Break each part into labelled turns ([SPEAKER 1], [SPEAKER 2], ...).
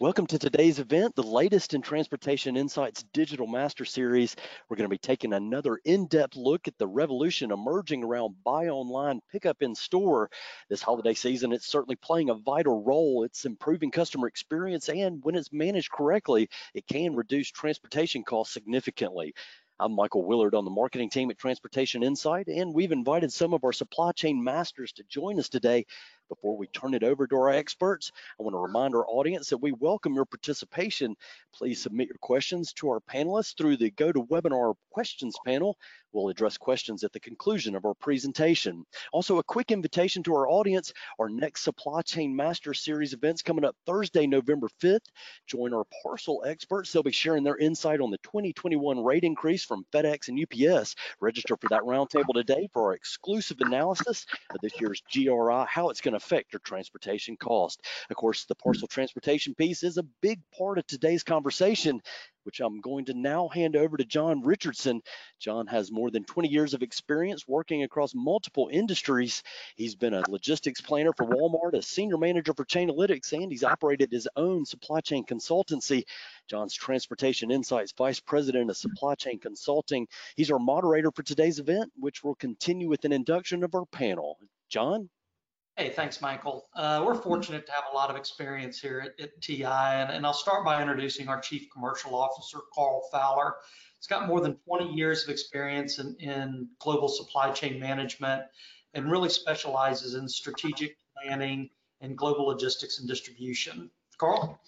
[SPEAKER 1] Welcome to today's event, the latest in Transportation Insights Digital Master Series. We're going to be taking another in-depth look at the revolution emerging around buy online, pickup in store. This holiday season, it's certainly playing a vital role. It's improving customer experience, and when it's managed correctly, it can reduce transportation costs significantly. I'm Michael Willard on the marketing team at Transportation Insight, and we've invited some of our supply chain masters to join us today. Before we turn it over to our experts, I want to remind our audience that we welcome your participation. Please submit your questions to our panelists through the GoToWebinar questions panel. We'll address questions at the conclusion of our presentation. Also, a quick invitation to our audience, our next Supply Chain Master Series events coming up Thursday, November 5th. Join our parcel experts. They'll be sharing their insight on the 2021 rate increase from FedEx and UPS. Register for that roundtable today for our exclusive analysis of this year's GRI, how it's going to affect your transportation cost. Of course, the hmm. parcel transportation piece is a big part of today's conversation, which I'm going to now hand over to John Richardson. John has more than 20 years of experience working across multiple industries. He's been a logistics planner for Walmart, a senior manager for Chainalytics, and he's operated his own supply chain consultancy. John's Transportation Insights Vice President of Supply Chain Consulting. He's our moderator for today's event, which will continue with an induction of our panel. John?
[SPEAKER 2] Hey, thanks, Michael. Uh, we're fortunate to have a lot of experience here at, at TI, and, and, I'll start by introducing our Chief Commercial Officer, Carl Fowler. He's got more than 20 years of experience in, in global supply chain management and really specializes in strategic planning and global logistics and distribution. Carl?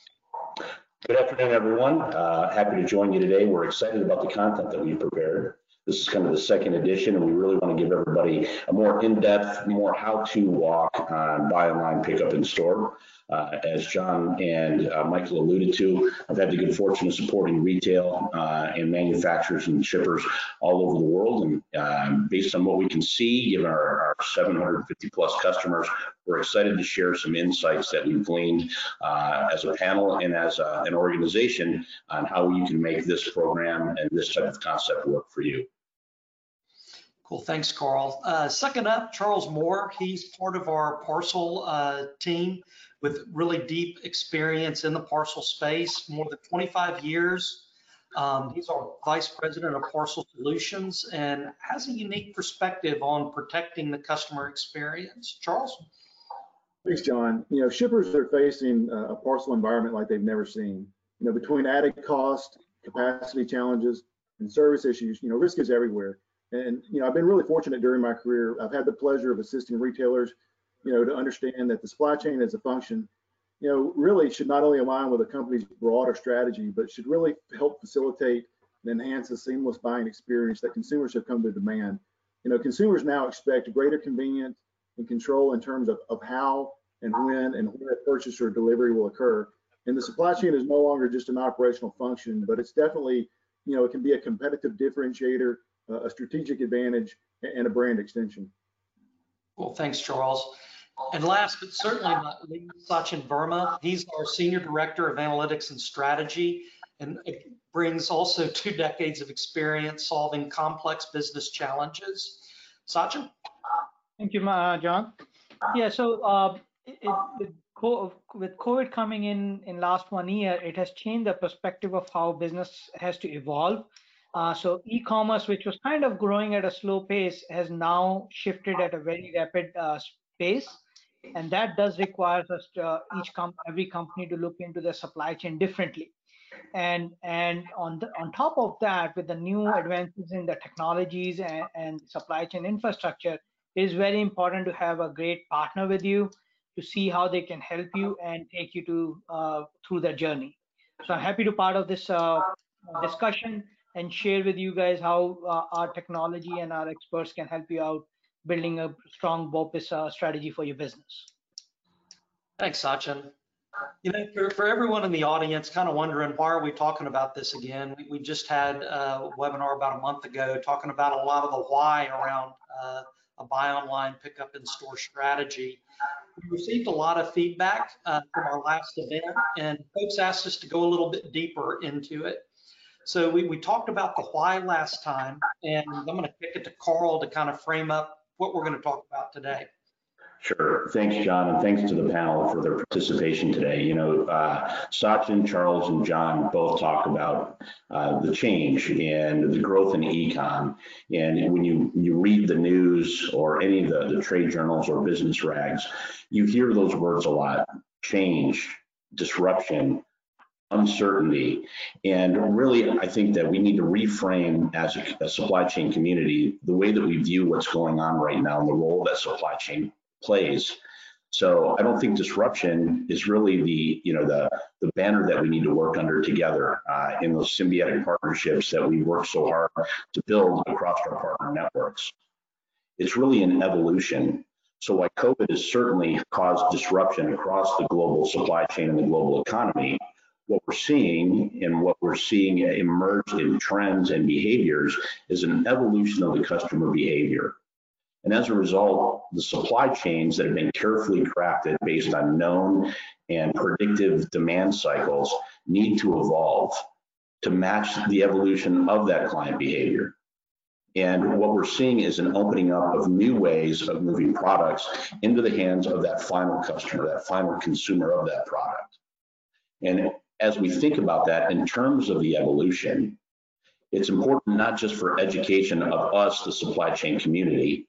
[SPEAKER 3] Good afternoon, everyone. Uh, happy to join you today. We're excited about the content that we've prepared. This is kind of the second edition, and we really want to give everybody a more in-depth, more how-to walk on buy online, pick up in store. Uh, as John and uh, Michael alluded to, I've had the good fortune of supporting retail uh, and manufacturers and shippers all over the world. And um, based on what we can see, given our, our 750 plus customers, we're excited to share some insights that we've gleaned uh, as a panel and as a, uh, an organization on how you can make this program and this type of concept work for you.
[SPEAKER 2] Cool, thanks, Carl. Uh, second up, Charles Moore. He's part of our parcel uh, team with really deep experience in the parcel space, more than 25 years. Um, he's our vice president of parcel solutions and has a unique perspective on protecting the customer experience. Charles?
[SPEAKER 4] Thanks, John. You know, shippers are facing a parcel environment like they've never seen. You know, between added cost, capacity challenges, and service issues, you know, risk is everywhere. And you know, I've been really fortunate during my career. I've had the pleasure of assisting retailers, you know, to understand that the supply chain is a function, you know, really should not only align with a company's broader strategy, but should really help facilitate and enhance the seamless buying experience that consumers have come to demand. You know, consumers now expect greater convenience and control in terms of, of how and when and where purchase or delivery will occur. And the supply chain is no longer just an operational function, but it's definitely, you know, it can be a competitive differentiator a strategic advantage, and a brand extension.
[SPEAKER 2] Well, thanks, Charles. And last but certainly not least, Sachin Verma. He's our Senior Director of Analytics and Strategy and brings also two decades of experience solving complex business challenges. Sachin?
[SPEAKER 5] Thank you, John. Yeah, so uh, it, it, with COVID coming in in last one year, it has changed the perspective of how business has to evolve. Uh, so e-commerce, which was kind of growing at a slow pace, has now shifted at a very rapid uh, pace, and that does require us to, uh, each every company to look into their supply chain differently. And and on the, on top of that, with the new advances in the technologies and, and supply chain infrastructure, it is very important to have a great partner with you to see how they can help you and take you to uh, through their journey. So I'm happy to part of this uh, discussion and share with you guys how uh, our technology and our experts can help you out building a strong BOPIS uh, strategy for your business.
[SPEAKER 2] Thanks, Sachin. You know, for, for everyone in the audience kind of wondering, why are we talking about this again? We, we just had a webinar about a month ago talking about a lot of the why around uh, a buy online, pick up in store strategy. We received a lot of feedback uh, from our last event, and folks asked us to go a little bit deeper into it. So we, we talked about the why last time, and I'm going to kick it to Carl to kind of frame up what we're going to talk about today.
[SPEAKER 3] Sure. Thanks, John, and thanks to the panel for their participation today. You know, uh, Sachin, Charles, and John both talk about uh, the change and the growth in e-comm. And when you, you read the news or any of the, the trade journals or business rags, you hear those words a lot, change, disruption, uncertainty. And really, I think that we need to reframe as a, a, supply chain community the way that we view what's going on right now and the role that supply chain plays. So I don't think disruption is really the you know the the banner that we need to work under together uh, in those symbiotic partnerships that we work so hard to build across our partner networks. It's really an evolution. So while COVID has certainly caused disruption across the global supply chain and the global economy, what we're seeing and what we're seeing emerge in trends and behaviors is an evolution of the customer behavior. And as a result, the supply chains that have been carefully crafted based on known and predictive demand cycles need to evolve to match the evolution of that client behavior. And what we're seeing is an opening up of new ways of moving products into the hands of that final customer, that final consumer of that product. And as we think about that in terms of the evolution, it's important not just for education of us, the supply chain community,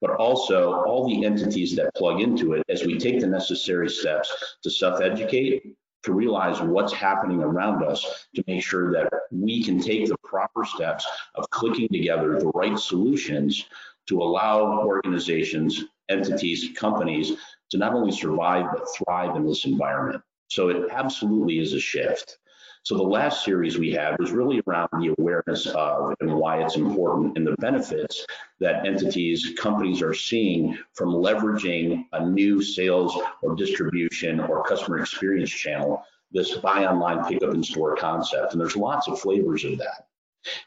[SPEAKER 3] but also all the entities that plug into it as we take the necessary steps to self-educate, to realize what's happening around us, to make sure that we can take the proper steps of clicking together the right solutions to allow organizations, entities, companies to not only survive, but thrive in this environment. So it absolutely is a shift. So the last series we had was really around the awareness of and why it's important and the benefits that entities, companies are seeing from leveraging a new sales or distribution or customer experience channel, this buy online, pick up in store concept. And there's lots of flavors of that.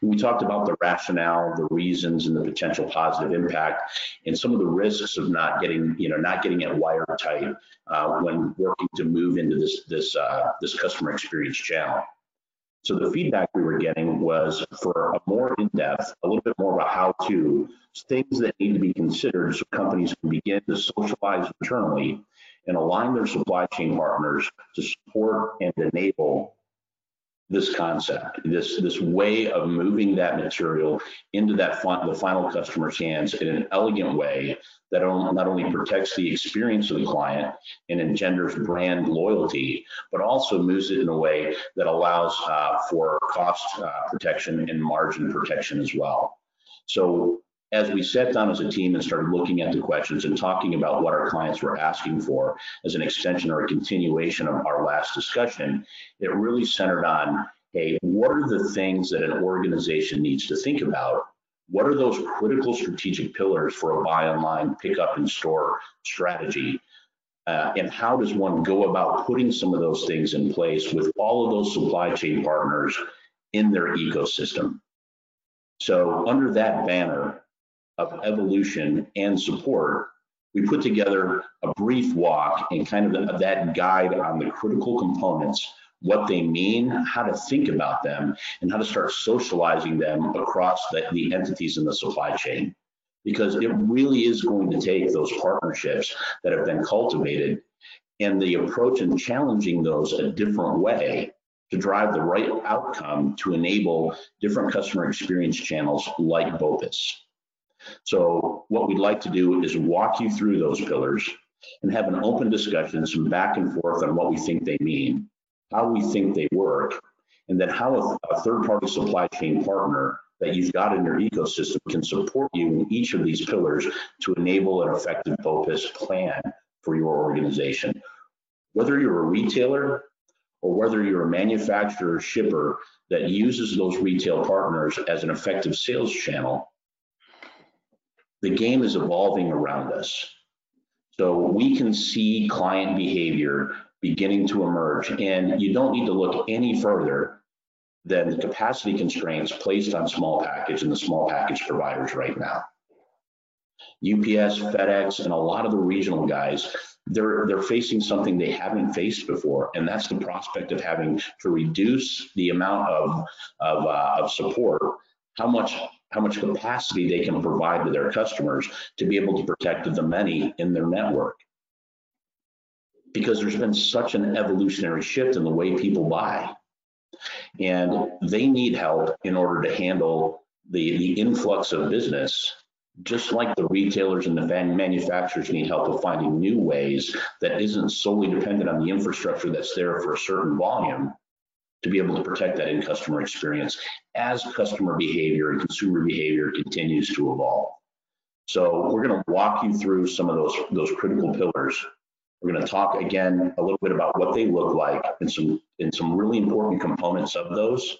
[SPEAKER 3] We talked about the rationale, the reasons, and the potential positive impact, and some of the risks of not getting, you know, not getting it wired uh, when working to move into this this uh, this customer experience channel. So the feedback we were getting was for a more in-depth, a little bit more about how to things that need to be considered so companies can begin to socialize internally and align their supply chain partners to support and enable this concept, this this way of moving that material into that the final customer's hands in an elegant way that not only protects the experience of the client and engenders brand loyalty, but also moves it in a way that allows uh, for cost uh, protection and margin protection as well. So as we sat down as a team and started looking at the questions and talking about what our clients were asking for as an extension or a continuation of our last discussion, it really centered on, hey, what are the things that an organization needs to think about? What are those critical strategic pillars for a buy online, pick up in store strategy? Uh, and how does one go about putting some of those things in place with all of those supply chain partners in their ecosystem? So under that banner, of evolution and support, we put together a brief walk and kind of that guide on the critical components, what they mean, how to think about them, and how to start socializing them across the, the entities in the supply chain. Because it really is going to take those partnerships that have been cultivated and the approach and challenging those a different way to drive the right outcome to enable different customer experience channels like BOPIS. So what we'd like to do is walk you through those pillars and have an open discussion, some back and forth on what we think they mean, how we think they work, and then how a, a third-party supply chain partner that you've got in your ecosystem can support you in each of these pillars to enable an effective BOPIS plan for your organization. Whether you're a retailer or whether you're a manufacturer or shipper that uses those retail partners as an effective sales channel, the game is evolving around us. So we can see client behavior beginning to emerge. And you don't need to look any further than the capacity constraints placed on small package and the small package providers right now. UPS, FedEx, and a lot of the regional guys, they're they're facing something they haven't faced before, and that's the prospect of having to reduce the amount of of, uh, of support how much how much capacity they can provide to their customers to be able to protect the many in their network. Because there's been such an evolutionary shift in the way people buy. And they need help in order to handle the, the influx of business, just like the retailers and the manufacturers need help with finding new ways that isn't solely dependent on the infrastructure that's there for a certain volume to be able to protect that in customer experience as customer behavior and consumer behavior continues to evolve. So we're going to walk you through some of those, those critical pillars. We're going to talk again a little bit about what they look like and some, and some really important components of those,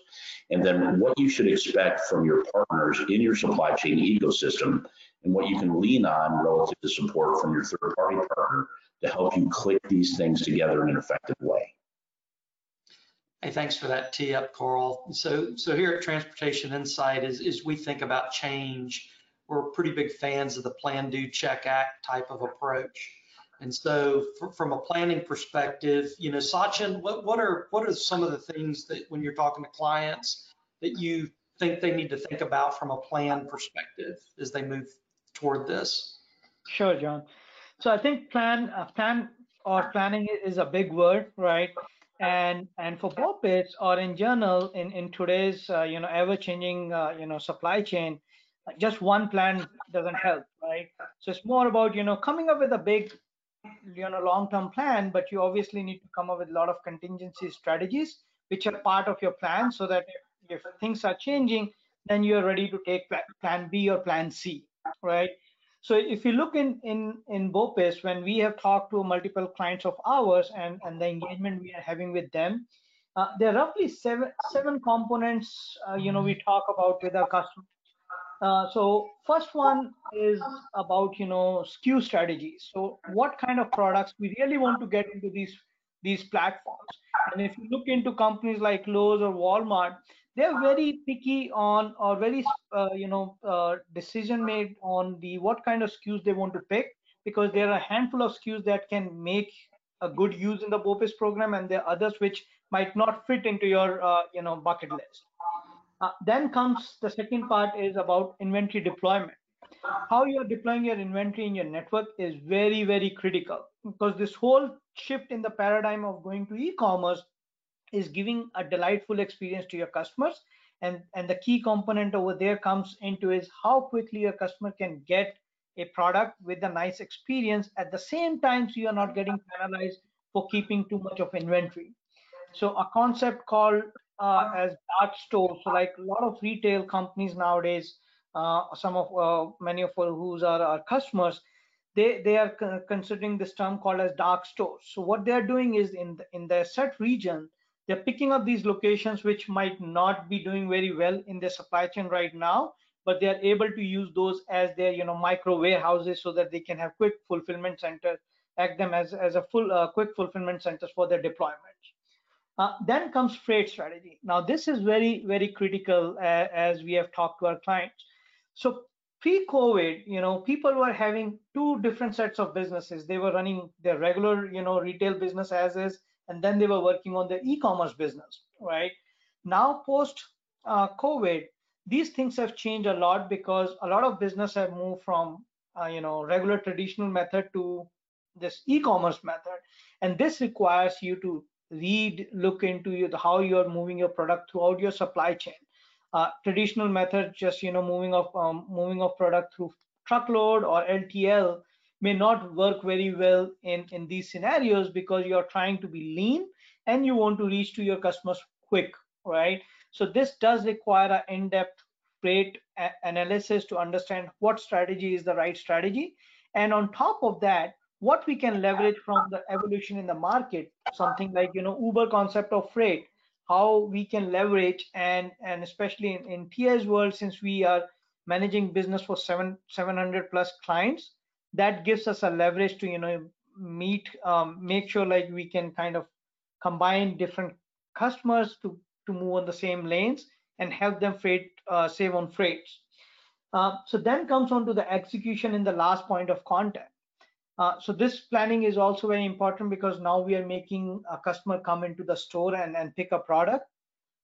[SPEAKER 3] and then what you should expect from your partners in your supply chain ecosystem and what you can lean on relative to support from your third party partner to help you click these things together in an effective way.
[SPEAKER 2] Hey, thanks for that tee up, Carl. So, so here at Transportation Insight, as, as we think about change, we're pretty big fans of the plan, do, check, act type of approach. And so, for, from a planning perspective, you know, Sachin, what, what are what are some of the things that when you're talking to clients that you think they need to think about from a plan perspective as they move toward this?
[SPEAKER 5] Sure, John. So I think plan, uh, plan or planning is a big word, right? And and for BOPIS or in general in in today's uh, you know ever changing uh, you know supply chain just one plan doesn't help right? So it's more about you know coming up with a big you know long term plan but you obviously need to come up with a lot of contingency strategies which are part of your plan so that if, if things are changing then you're ready to take plan b or plan c right so if you look in in in BOPIS, when we have talked to multiple clients of ours and and the engagement we are having with them, uh, there are roughly seven seven components. Uh, you know, we talk about with our customers. Uh, so first one is about you know SKU strategies. So what kind of products we really want to get into these these platforms. And if you look into companies like Lowe's or Walmart, they're very picky on or very uh, you know uh, decision made on the what kind of SKUs they want to pick because there are a handful of SKUs that can make a good use in the BOPIS program and there are others which might not fit into your uh, you know bucket list. Uh, then comes the second part is about inventory deployment. How you're deploying your inventory in your network is very very critical because this whole shift in the paradigm of going to e-commerce is giving a delightful experience to your customers. And and the key component over there comes into is how quickly your customer can get a product with a nice experience at the same time so you are not getting penalized for keeping too much of inventory. So a concept called uh, as dark store so like a lot of retail companies nowadays uh, some of uh, many of whose are our customers they they are considering this term called as dark stores. So what they are doing is in the, in their set region they're picking up these locations which might not be doing very well in their supply chain right now but they are able to use those as their you know micro warehouses so that they can have quick fulfillment centers act them as, as a full uh, quick fulfillment centers for their deployment uh, then comes freight strategy. Now this is very very critical uh, as we have talked to our clients. So pre-covid you know people were having two different sets of businesses. They were running their regular you know retail business as is and then they were working on their e-commerce business right? Now post uh, covid these things have changed a lot because a lot of business have moved from uh, you know regular traditional method to this e-commerce method. And this requires you to read look into you, how you're moving your product throughout your supply chain. Uh, traditional method just you know moving of um, moving of product through truckload or LTL may not work very well in, in these scenarios because you're trying to be lean and you want to reach to your customers quick, right? So this does require an in-depth freight analysis to understand what strategy is the right strategy. And on top of that, what we can leverage from the evolution in the market, something like, you know, Uber concept of freight, how we can leverage and, and especially in, in TI's world, since we are managing business for seven, 700 plus clients, that gives us a leverage to you know meet um, make sure like we can kind of combine different customers to to move on the same lanes and help them freight uh, save on freights. Uh, so then comes on to the execution in the last point of contact. Uh, so this planning is also very important because now we are making a customer come into the store and, and pick a product.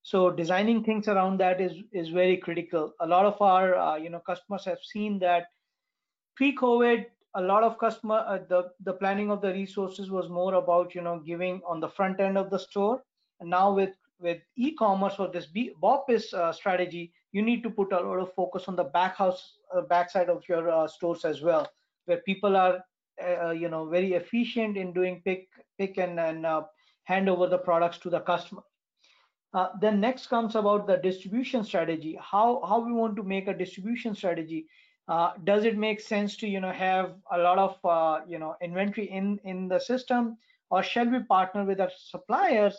[SPEAKER 5] So designing things around that is is very critical. A lot of our uh, you know customers have seen that pre-COVID, a lot of customer uh, the the planning of the resources was more about you know giving on the front end of the store. And now with with e-commerce or this BOPIS uh, strategy, you need to put a lot of focus on the back house, uh, backside of your uh, stores as well, where people are, uh, you know, very efficient in doing pick, pick and, and uh, hand over the products to the customer. Uh, then next comes about the distribution strategy. How how we want to make a distribution strategy. Does it make sense to you know have a lot of you know inventory in in the system, or shall we partner with our suppliers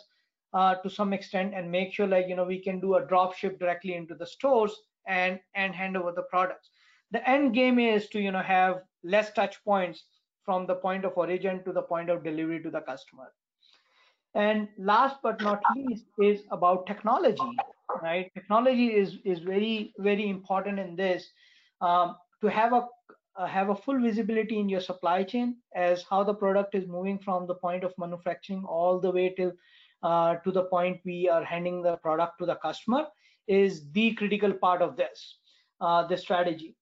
[SPEAKER 5] uh, to some extent and make sure like you know we can do a drop ship directly into the stores and and hand over the products? The end game is to you know have less touch points from the point of origin to the point of delivery to the customer. And last but not least is about technology right? Technology is is very very important in this um, to have a uh, have a full visibility in your supply chain as how the product is moving from the point of manufacturing all the way till uh, to the point we are handing the product to the customer is the critical part of this uh, the strategy.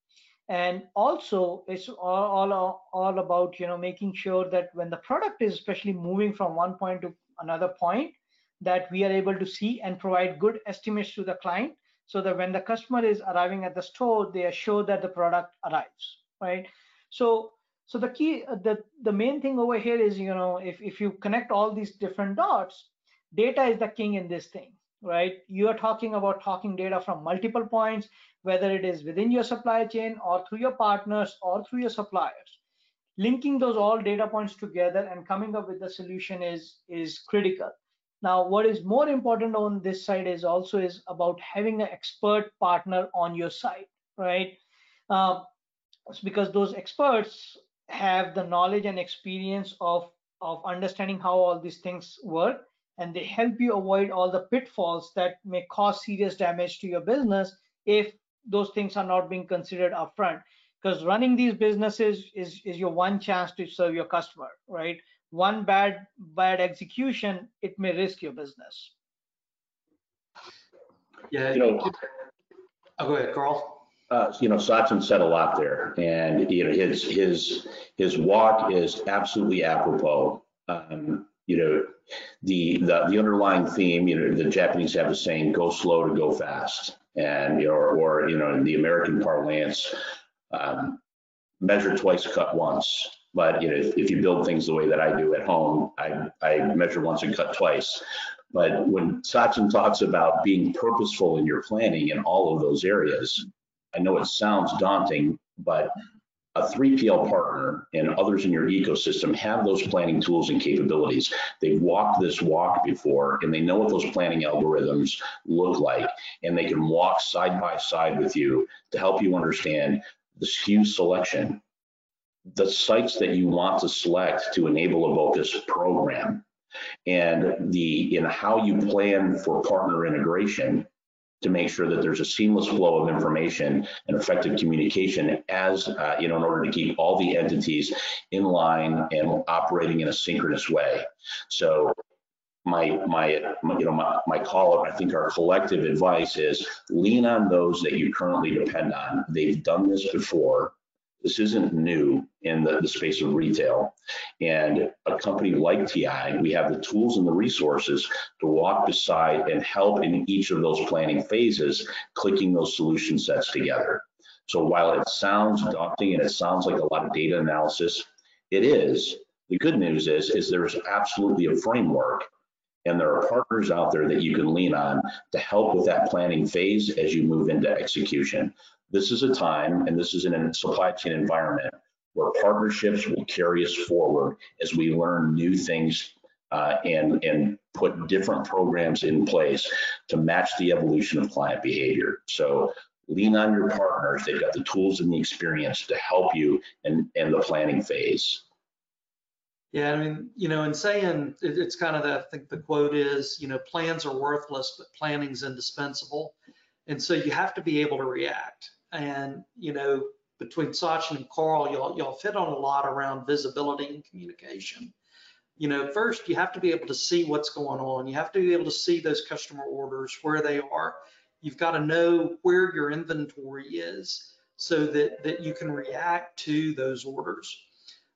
[SPEAKER 5] And also it's all, all all about you know making sure that when the product is especially moving from one point to another point that we are able to see and provide good estimates to the client so that when the customer is arriving at the store they are sure that the product arrives right? So so the key uh, the the main thing over here is you know if if you connect all these different dots data is the king in this thing right? You are talking about talking data from multiple points whether it is within your supply chain or through your partners or through your suppliers. Linking those all data points together and coming up with the solution is is critical now what is more important on this side is also is about having an expert partner on your side right? Um, because those experts have the knowledge and experience of of understanding how all these things work and they help you avoid all the pitfalls that may cause serious damage to your business if those things are not being considered upfront. Because running these businesses is is your one chance to serve your customer right one bad bad execution it may risk your business
[SPEAKER 2] yeah
[SPEAKER 3] You know,
[SPEAKER 2] oh, go ahead carl
[SPEAKER 3] uh, you know, Sachin said a lot there, and you know, his his his walk is absolutely apropos. Um, you know, the, the, the underlying theme, you know, the Japanese have a saying, go slow to go fast. And, you know, or, or you know, in the American parlance, um, measure twice, cut once. But, you know, if, if you build things the way that I do at home, I, I measure once and cut twice. But when Sachin talks about being purposeful in your planning in all of those areas, I know it sounds daunting, but a 3PL partner and others in your ecosystem have those planning tools and capabilities. They've walked this walk before and they know what those planning algorithms look like. And they can walk side by side with you to help you understand the SKU selection, the sites that you want to select to enable a BOPIS program, and the in how you plan for partner integration to make sure that there's a seamless flow of information and effective communication as, uh, you know, in order to keep all the entities in line and operating in a synchronous way. So my, my, my you know, my, my call, I think our collective advice is lean on those that you currently depend on. They've done this before. This isn't new in the, the space of retail. And a company like TI, we have the tools and the resources to walk beside and help in each of those planning phases, clicking those solution sets together. So while it sounds daunting and it sounds like a lot of data analysis, it is. The good news is, is there's absolutely a framework and there are partners out there that you can lean on to help with that planning phase as you move into execution. This is a time, and this is in a supply chain environment where partnerships will carry us forward as we learn new things uh, and, and put different programs in place to match the evolution of client behavior. So lean on your partners. They've got the tools and the experience to help you in, in the planning phase.
[SPEAKER 2] Yeah, I mean, you know, in saying it, it's kind of the, I think the quote is, you know, plans are worthless, but planning's indispensable. And so you have to be able to react. And, you know, between Sachin and Carl, y'all, y'all fit on a lot around visibility and communication. you know, first you have to be able to see what's going on. You have to be able to see those customer orders, where they are. You've got to know where your inventory is so that, that you can react to those orders.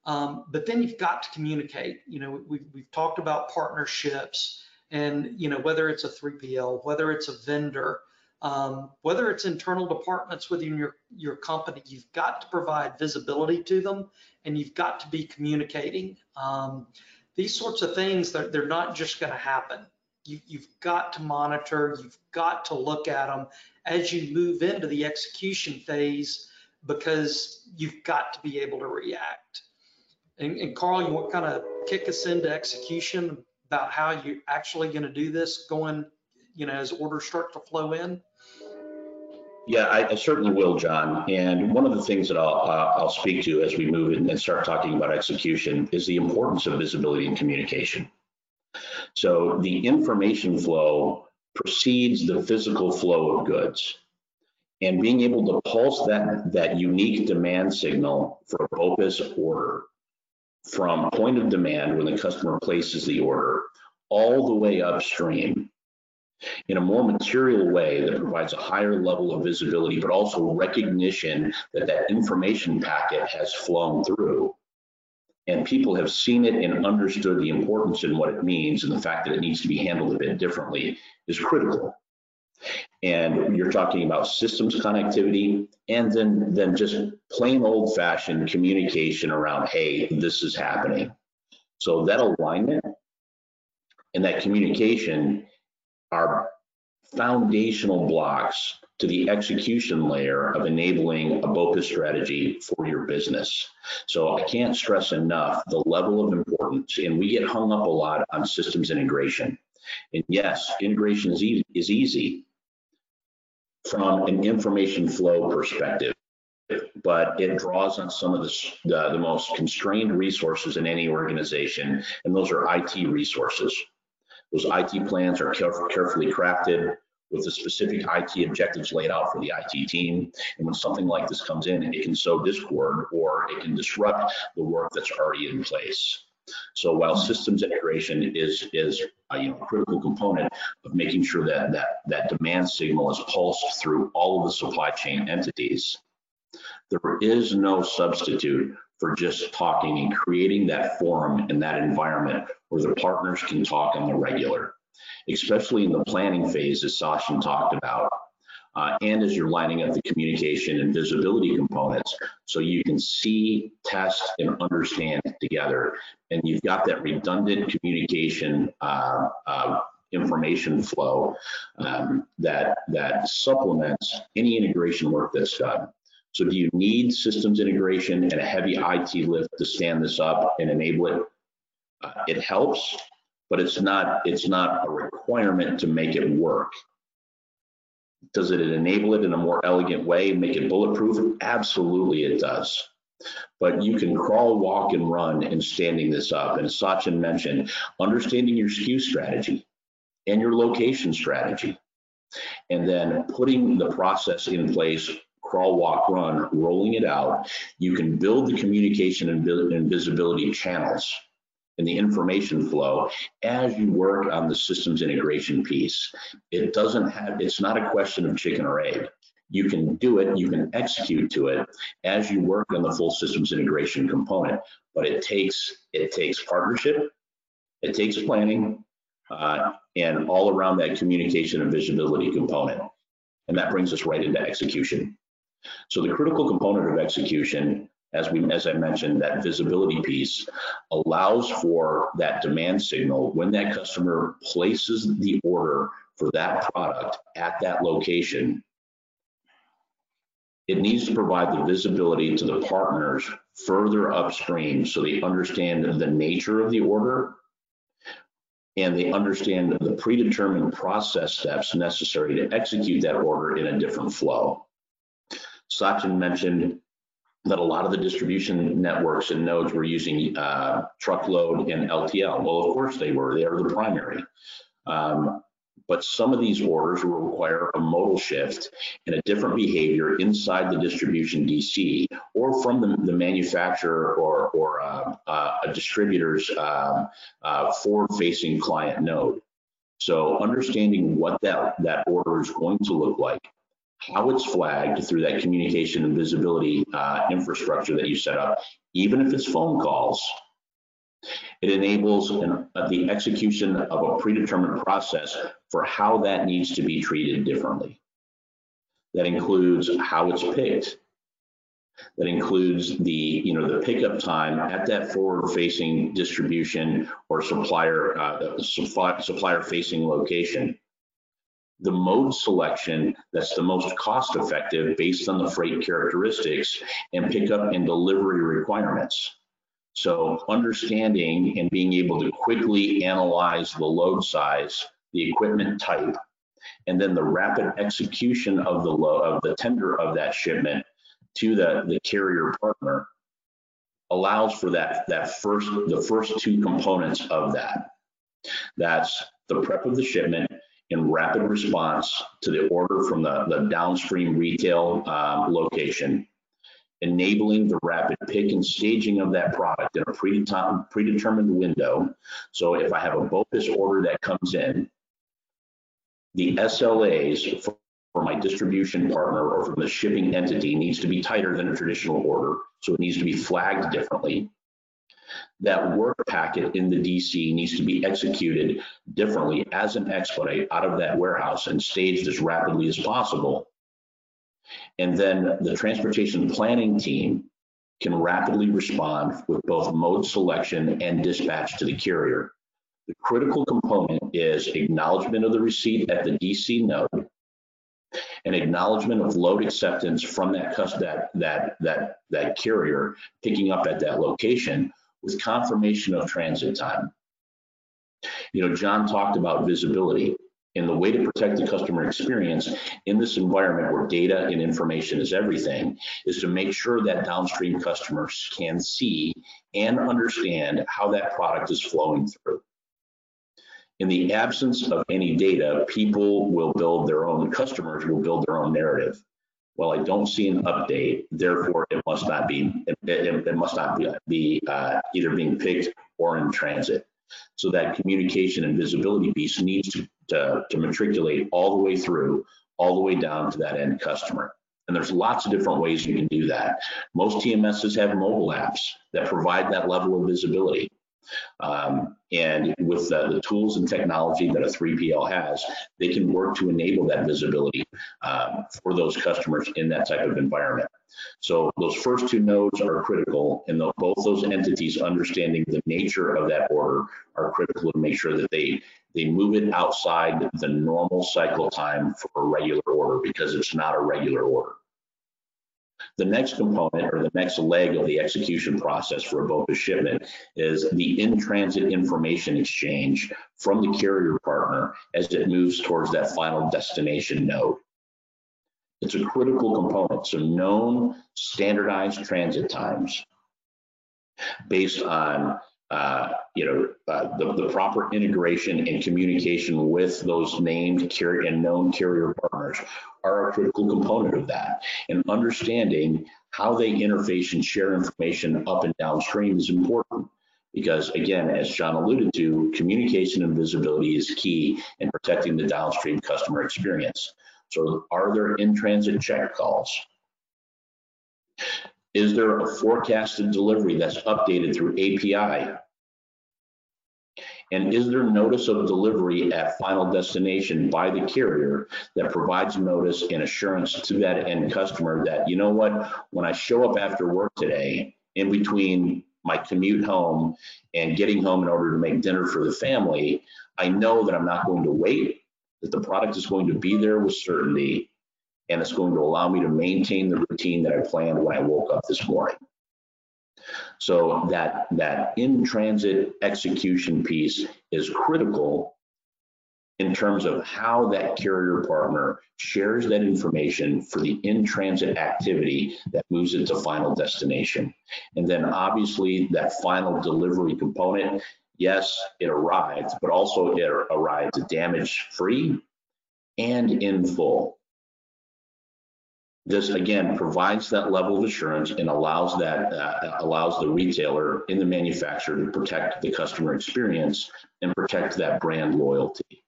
[SPEAKER 2] Um, but then you've got to communicate. You know, we've, we've talked about partnerships and, you know, whether it's a 3PL, whether it's a vendor, um, whether it's internal departments within your, your company, you've got to provide visibility to them and you've got to be communicating. Um, these sorts of things, they're, they're not just going to happen. You, you've got to monitor, you've got to look at them as you move into the execution phase because you've got to be able to react. And, and Carl, you want kind of kick us into execution about how you're actually going to do this going, you know, as orders start to flow in?
[SPEAKER 3] Yeah, I, I, certainly will, John. And one of the things that I'll, uh, I'll speak to as we move and start talking about execution is the importance of visibility and communication. So the information flow precedes the physical flow of goods. And being able to pulse that, that unique demand signal for a BOPIS order from point of demand when the customer places the order all the way upstream in a more material way that provides a higher level of visibility, but also recognition that that information packet has flown through. And people have seen it and understood the importance and what it means and the fact that it needs to be handled a bit differently is critical. And you're talking about systems connectivity and then, then just plain old fashioned communication around, hey, this is happening. So that alignment and that communication are foundational blocks to the execution layer of enabling a BOPIS strategy for your business. So I can't stress enough the level of importance, and we get hung up a lot on systems integration. And yes, integration is, e is easy from an information flow perspective, but it draws on some of the, the, the most constrained resources in any organization, and those are IT resources. Those IT plans are carefully crafted with the specific IT objectives laid out for the IT team. And when something like this comes in, it can sow discord or it can disrupt the work that's already in place. So while systems integration is is a you know, critical component of making sure that that that demand signal is pulsed through all of the supply chain entities, there is no substitute for just talking and creating that forum and that environment where the partners can talk on the regular, especially in the planning phase, as Sachin talked about. Uh, and as you're lining up the communication and visibility components so you can see, test, and understand together. And you've got that redundant communication uh, uh, information flow um, that, that supplements any integration work that's done. So do you need systems integration and a heavy IT lift to stand this up and enable it? Uh, it helps, but it's not it's not a requirement to make it work. Does it enable it in a more elegant way, make it bulletproof? Absolutely it does. But you can crawl, walk, and run in standing this up. And as Sachin mentioned, understanding your SKU strategy and your location strategy, and then putting the process in place crawl, walk, run, rolling it out, you can build the communication and, and visibility channels and the information flow as you work on the systems integration piece. It doesn't have, it's not a question of chicken or egg. You can do it, you can execute to it as you work on the full systems integration component, but it takes, it takes partnership, it takes planning, uh, and all around that communication and visibility component. And that brings us right into execution. So the critical component of execution, as we as I mentioned, that visibility piece allows for that demand signal when that customer places the order for that product at that location. It needs to provide the visibility to the partners further upstream so they understand the nature of the order and they understand the predetermined process steps necessary to execute that order in a different flow. Sachin mentioned that a lot of the distribution networks and nodes were using uh, truckload and LTL. Well, of course they were. They are the primary. Um, but some of these orders will require a modal shift and a different behavior inside the distribution DC or from the, the manufacturer or, or uh, uh, a distributor's um, uh, forward-facing client node. So understanding what that, that order is going to look like, how it's flagged through that communication and visibility uh, infrastructure that you set up, even if it's phone calls, it enables an, uh, the execution of a predetermined process for how that needs to be treated differently. That includes how it's picked. That includes the, you know, the pickup time at that forward-facing distribution or supplier uh, supplier-facing location. The mode selection that's the most cost-effective based on the freight characteristics and pickup and delivery requirements so understanding and being able to quickly analyze the load size, the equipment type, and then the rapid execution of the load of the tender of that shipment to the, the carrier partner allows for that that first the first two components of that. That's the prep of the shipment in rapid response to the order from the, the downstream retail um, location enabling the rapid pick and staging of that product in a predetermined window. So if I have a BOPIS order that comes in, the SLAs for, for my distribution partner or from the shipping entity needs to be tighter than a traditional order. So it needs to be flagged differently. That work packet in the DC needs to be executed differently as an expedite out of that warehouse and staged as rapidly as possible and then the transportation planning team can rapidly respond with both mode selection and dispatch to the carrier. The critical component is acknowledgement of the receipt at the DC node and acknowledgement of load acceptance from that that that that that carrier picking up at that location with confirmation of transit time. You know, John talked about visibility. And the way to protect the customer experience in this environment where data and information is everything is to make sure that downstream customers can see and understand how that product is flowing through. In the absence of any data, people will build their own, customers will build their own narrative. Well, I don't see an update, therefore it must not be, it, it, it must not be, be uh, either being picked or in transit. So that communication and visibility piece needs to, to, to matriculate all the way through, all the way down to that end customer. And there's lots of different ways you can do that. Most TMSs have mobile apps that provide that level of visibility. Um, and with the, the, tools and technology that a 3PL has, they can work to enable that visibility um, for those customers in that type of environment. So those first two nodes are critical, and the, both those entities understanding the nature of that order are critical to make sure that they they move it outside the normal cycle time for a regular order because it's not a regular order. The next component or the next leg of the execution process for a BOPIS shipment is the in-transit information exchange from the carrier partner as it moves towards that final destination node. It's a critical component. So known standardized transit times based on uh, you know, uh, the, the proper integration and communication with those named carrier and known carrier partners are a critical component of that. And understanding how they interface and share information up and downstream is important because again, as John alluded to, communication and visibility is key in protecting the downstream customer experience. So are there in-transit check calls? Is there a forecasted delivery that's updated through API? And is there notice of delivery at final destination by the carrier that provides notice and assurance to that end customer that, you know what, when I show up after work today, in between my commute home and getting home in order to make dinner for the family, I know that I'm not going to wait that the product is going to be there with certainty and it's going to allow me to maintain the routine that I planned when I woke up this morning. So that, that in-transit execution piece is critical in terms of how that carrier partner shares that information for the in-transit activity that moves it to final destination. And then obviously that final delivery component yes, it arrived, but also it arrived damage free and in full. This again provides that level of assurance and allows that uh, allows the retailer in the manufacturer to protect the customer experience and protect that brand loyalty.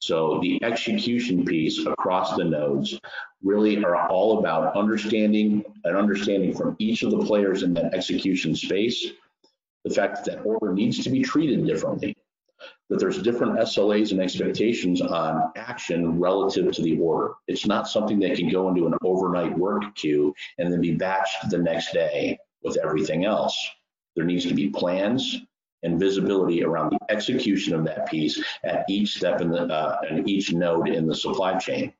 [SPEAKER 3] So the execution piece across the nodes really are all about understanding and understanding from each of the players in that execution space the fact that that order needs to be treated differently that there's different SLAs and expectations on action relative to the order. It's not something that can go into an overnight work queue and then be batched the next day with everything else. There needs to be plans and visibility around the execution of that piece at each step in the uh, and each node in the supply chain.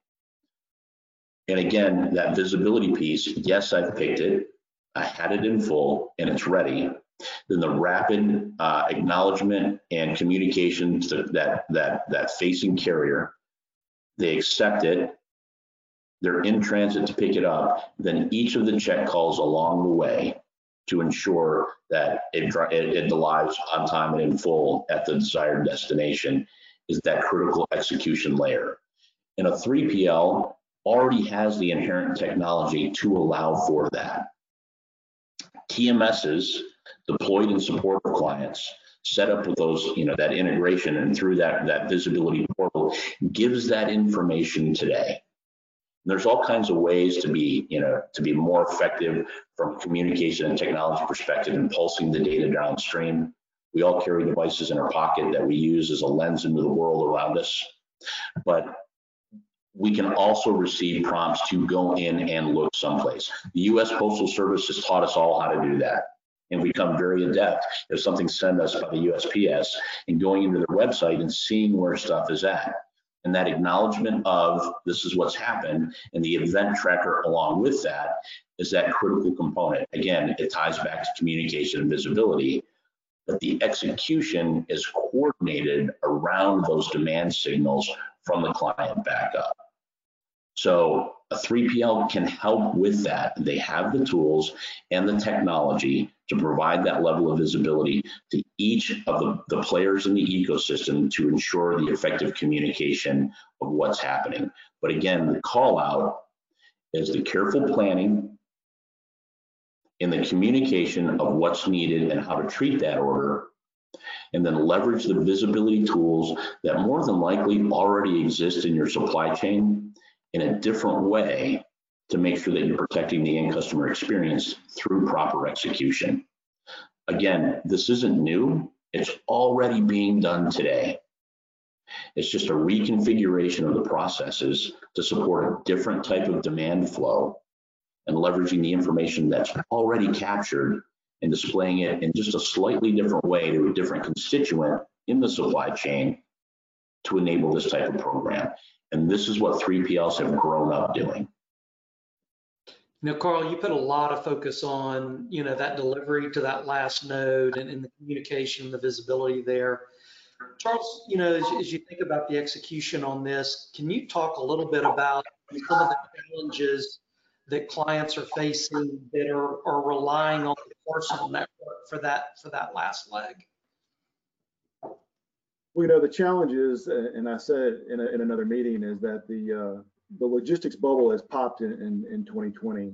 [SPEAKER 3] And again, that visibility piece, yes, I've picked it, I had it in full, and it's ready. Then the rapid uh, acknowledgement and communication to that, that, that facing carrier, they accept it, they're in transit to pick it up, then each of the check calls along the way to ensure that it, it, it arrives on time and in full at the desired destination is that critical execution layer. And a 3PL already has the inherent technology to allow for that. TMSs deployed in support of clients, set up with those, you know, that integration and through that, that visibility portal gives that information today. And there's all kinds of ways to be, you know, to be more effective from communication and technology perspective and pulsing the data downstream. We all carry devices in our pocket that we use as a lens into the world around us. But we can also receive prompts to go in and look someplace. The US Postal Service has taught us all how to do that and become very adept if something's sent us by the USPS and going into their website and seeing where stuff is at. And that acknowledgement of this is what's happened and the event tracker along with that is that critical component. Again, it ties back to communication and visibility, but the execution is coordinated around those demand signals from the client back up. So a 3PL can help with that. They have the tools and the technology to provide that level of visibility to each of the, the players in the ecosystem to ensure the effective communication of what's happening. But again, the call out is the careful planning in the communication of what's needed and how to treat that order and then leverage the visibility tools that more than likely already exist in your supply chain in a different way to make sure that you're protecting the end customer experience through proper execution. Again, this isn't new. It's already being done today. It's just a reconfiguration of the processes to support a different type of demand flow and leveraging the information that's already captured and displaying it in just a slightly different way to a different constituent in the supply chain to enable this type of program. And this is what 3PLs have grown up doing.
[SPEAKER 2] Now, Carl, you put a lot of focus on, you know, that delivery to that last node and, and the communication, the visibility there. Charles, you know, as, as, you think about the execution on this, can you talk a little bit about some of the challenges that clients are facing that are, are relying on the parcel network for that for that last leg?
[SPEAKER 4] Well, you know, the challenge is, and I said in, a, in another meeting, is that the uh, the logistics bubble has popped in, in, in 2020,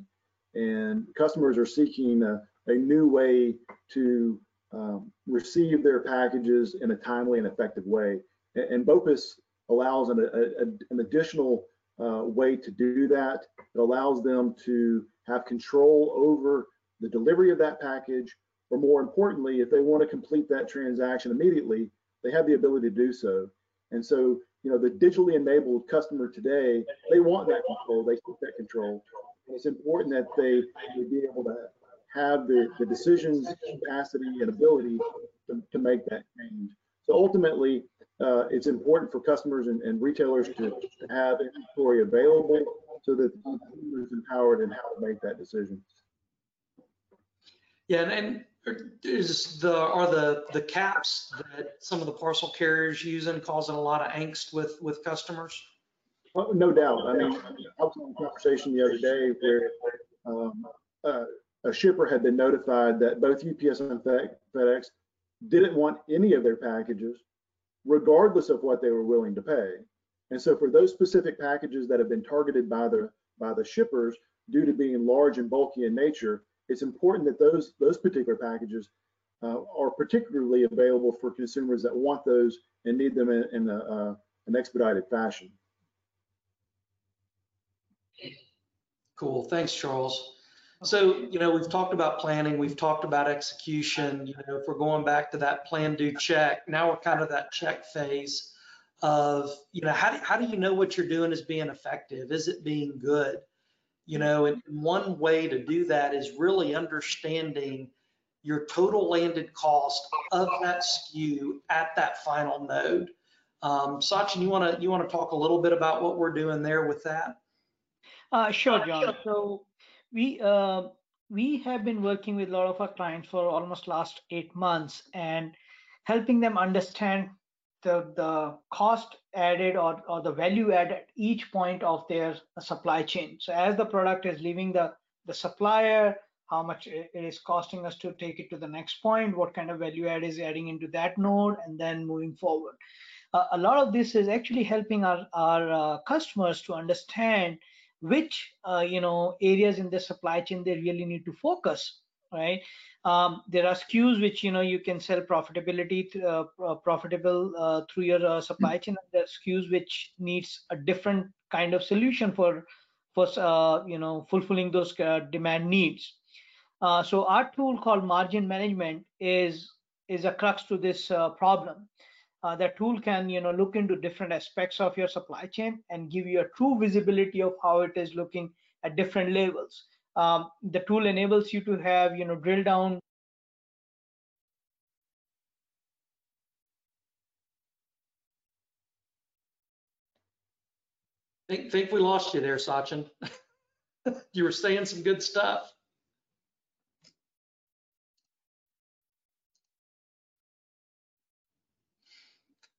[SPEAKER 4] and customers are seeking a, a new way to um, receive their packages in a timely and effective way. And, and BOPIS allows an, a, an additional uh, way to do that. It allows them to have control over the delivery of that package, or more importantly, if they want to complete that transaction immediately, they have the ability to do so. And so, you know, the digitally enabled customer today, they want that control, they seek that control. And it's important that they, they be able to have the, the decisions, capacity, and ability to, to make that change. So ultimately, uh, it's important for customers and, and retailers to, to, have inventory available so that the consumer is empowered in how to make that decision.
[SPEAKER 2] Yeah, and, and is the are the the caps that some of the parcel carriers using causing a lot of angst with with customers?
[SPEAKER 4] Well, no doubt. I mean, I was in a conversation the other day where um, uh, a shipper had been notified that both UPS and FedEx didn't want any of their packages, regardless of what they were willing to pay. And so for those specific packages that have been targeted by the by the shippers due to being large and bulky in nature, it's important that those those particular packages uh, are particularly available for consumers that want those and need them in, in a, uh, an expedited fashion.
[SPEAKER 2] Cool. Thanks, Charles. So, you know, we've talked about planning, we've talked about execution. You know, if we're going back to that plan, do, check, now we're kind of that check phase of, you know, how do, how do you know what you're doing is being effective? Is it being good? You know, and one way to do that is really understanding your total landed cost of that SKU at that final node. Um, Sachin, you want to you want to talk a little bit about what we're doing there with that?
[SPEAKER 5] Uh, sure, John. So we uh, we have been working with a lot of our clients for almost last eight months and helping them understand the the cost added or, or the value added at each point of their supply chain. So as the product is leaving the the supplier, how much it is costing us to take it to the next point, what kind of value add is adding into that node, and then moving forward. Uh, a lot of this is actually helping our, our uh, customers to understand which uh, you know areas in the supply chain they really need to focus right? Um, there are SKUs which you know you can sell profitability uh, profitable uh, through your uh, supply chain. And there are SKUs which needs a different kind of solution for for uh, you know fulfilling those uh, demand needs. So our tool called margin management is is a crux to this problem. Uh, that tool can you know look into different aspects of your supply chain and give you a true visibility of how it is looking at different levels um, the tool enables you to have you know drill down
[SPEAKER 2] think think we lost you there sachin you were saying some good stuff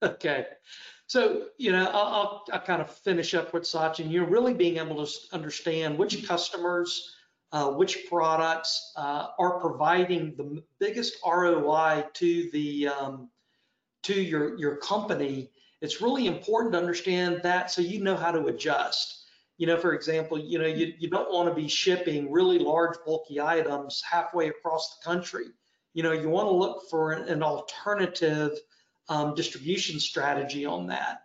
[SPEAKER 2] Okay. So, you know, I'll, I'll, I'll, kind of finish up with Sachin. You're really being able to understand which customers, uh, which products uh, are providing the biggest ROI to the um, to your your company. It's really important to understand that so you know how to adjust. You know, for example, you know, you, you don't want to be shipping really large bulky items halfway across the country. You know, you want to look for an, an alternative um, distribution strategy on that.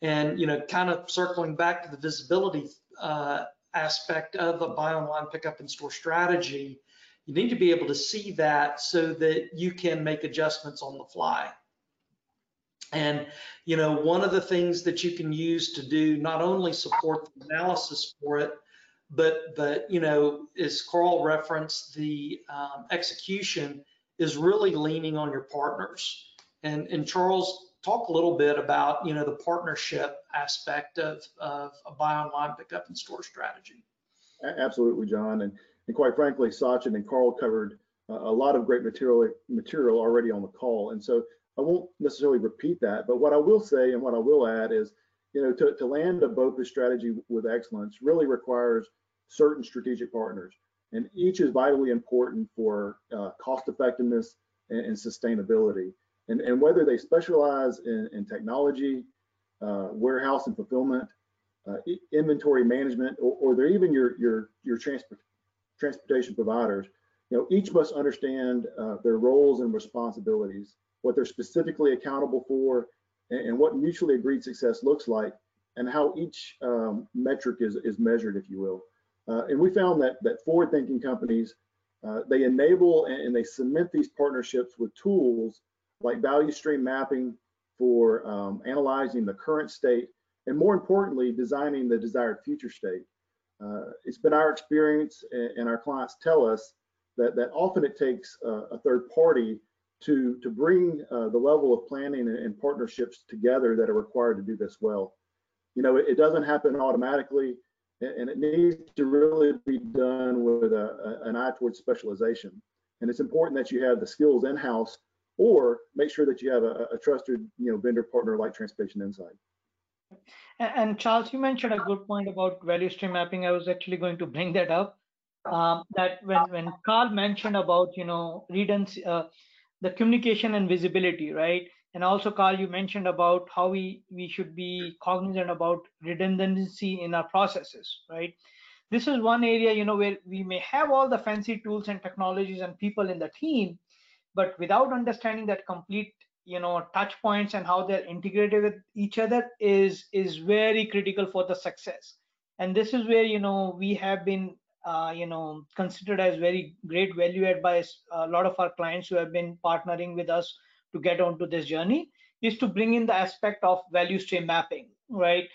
[SPEAKER 2] And, you know, kind of circling back to the visibility uh, aspect of a buy online, pick up in store strategy, you need to be able to see that so that you can make adjustments on the fly. And, you know, one of the things that you can use to do not only support the analysis for it, but, but you know, as Carl referenced, the um, execution is really leaning on your partners. And, and Charles, talk a little bit about, you know, the partnership aspect of, of a buy online, pick up in store strategy.
[SPEAKER 4] Absolutely, John. And, and quite frankly, Sachin and Carl covered a lot of great material material already on the call. And so I won't necessarily repeat that, but what I will say and what I will add is, you know, to, to land a BOPIS strategy with excellence really requires certain strategic partners. And each is vitally important for uh, cost effectiveness and, and sustainability and, and whether they specialize in, in technology, uh, warehouse and fulfillment, uh, inventory management, or, or, they're even your your your transport transportation providers, you know, each must understand uh, their roles and responsibilities, what they're specifically accountable for, and, and, what mutually agreed success looks like, and how each um, metric is is measured, if you will. Uh, and we found that that forward-thinking companies uh, they enable and, and they cement these partnerships with tools like value stream mapping for um, analyzing the current state, and more importantly, designing the desired future state. Uh, it's been our experience, and, our clients tell us that, that often it takes a, a third party to, to bring uh, the level of planning and, partnerships together that are required to do this well. You know, it, it doesn't happen automatically, and, it needs to really be done with a, a, an eye towards specialization. And it's important that you have the skills in-house or make sure that you have a, a trusted you know vendor partner like Transportation Insight.
[SPEAKER 5] And, Charles, you mentioned a good point about value stream mapping. I was actually going to bring that up. Um, that when when Carl mentioned about you know redundancy, uh, the communication and visibility, right? And also, Carl, you mentioned about how we, we should be cognizant about redundancy in our processes, right? This is one area, you know, where we may have all the fancy tools and technologies and people in the team, but without understanding that complete, you know, touch points and how they're integrated with each other is is very critical for the success. And this is where, you know, we have been uh, you know considered as very great value add by a lot of our clients who have been partnering with us to get onto this journey is to bring in the aspect of value stream mapping, right?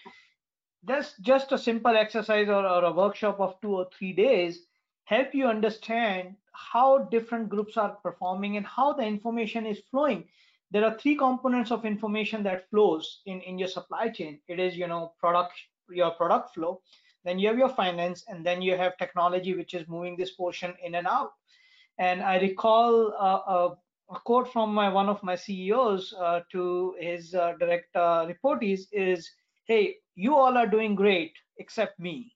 [SPEAKER 5] That's just a simple exercise or, or a workshop of two or three days help you understand how different groups are performing and how the information is flowing. There are three components of information that flows in, in your supply chain. It is, you know, product, your product flow, then you have your finance, and then you have technology, which is moving this portion in and out. And I recall uh, a a quote from my one of my CEOs uh, to his uh, direct uh, reportees is, "Hey, you all are doing great except me,"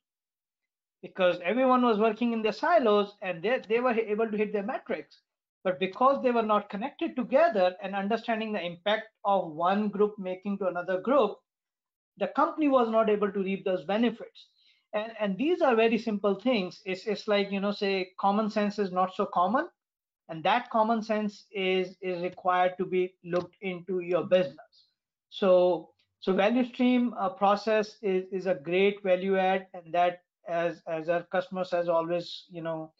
[SPEAKER 5] because everyone was working in their silos and they they were able to hit their metrics, but because they were not connected together and understanding the impact of one group making to another group, the company was not able to reap those benefits. And, and these are very simple things. It's, it's like, you know, say common sense is not so common and that common sense is is required to be looked into your business so so value stream uh, process is is a great value add and that as as our customers has always you know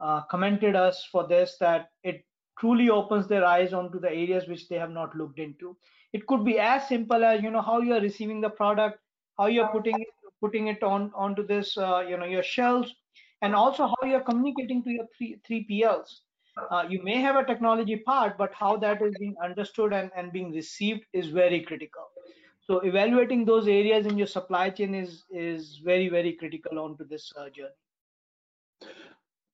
[SPEAKER 5] uh, commented us for this that it truly opens their eyes onto the areas which they have not looked into it could be as simple as you know how you are receiving the product how you're putting it putting it on onto this uh, you know your shelves and also how you're communicating to your three three pls uh, you may have a technology part, but how that is being understood and, and being received is very critical. So evaluating those areas in your supply chain is is very very critical onto this uh, journey.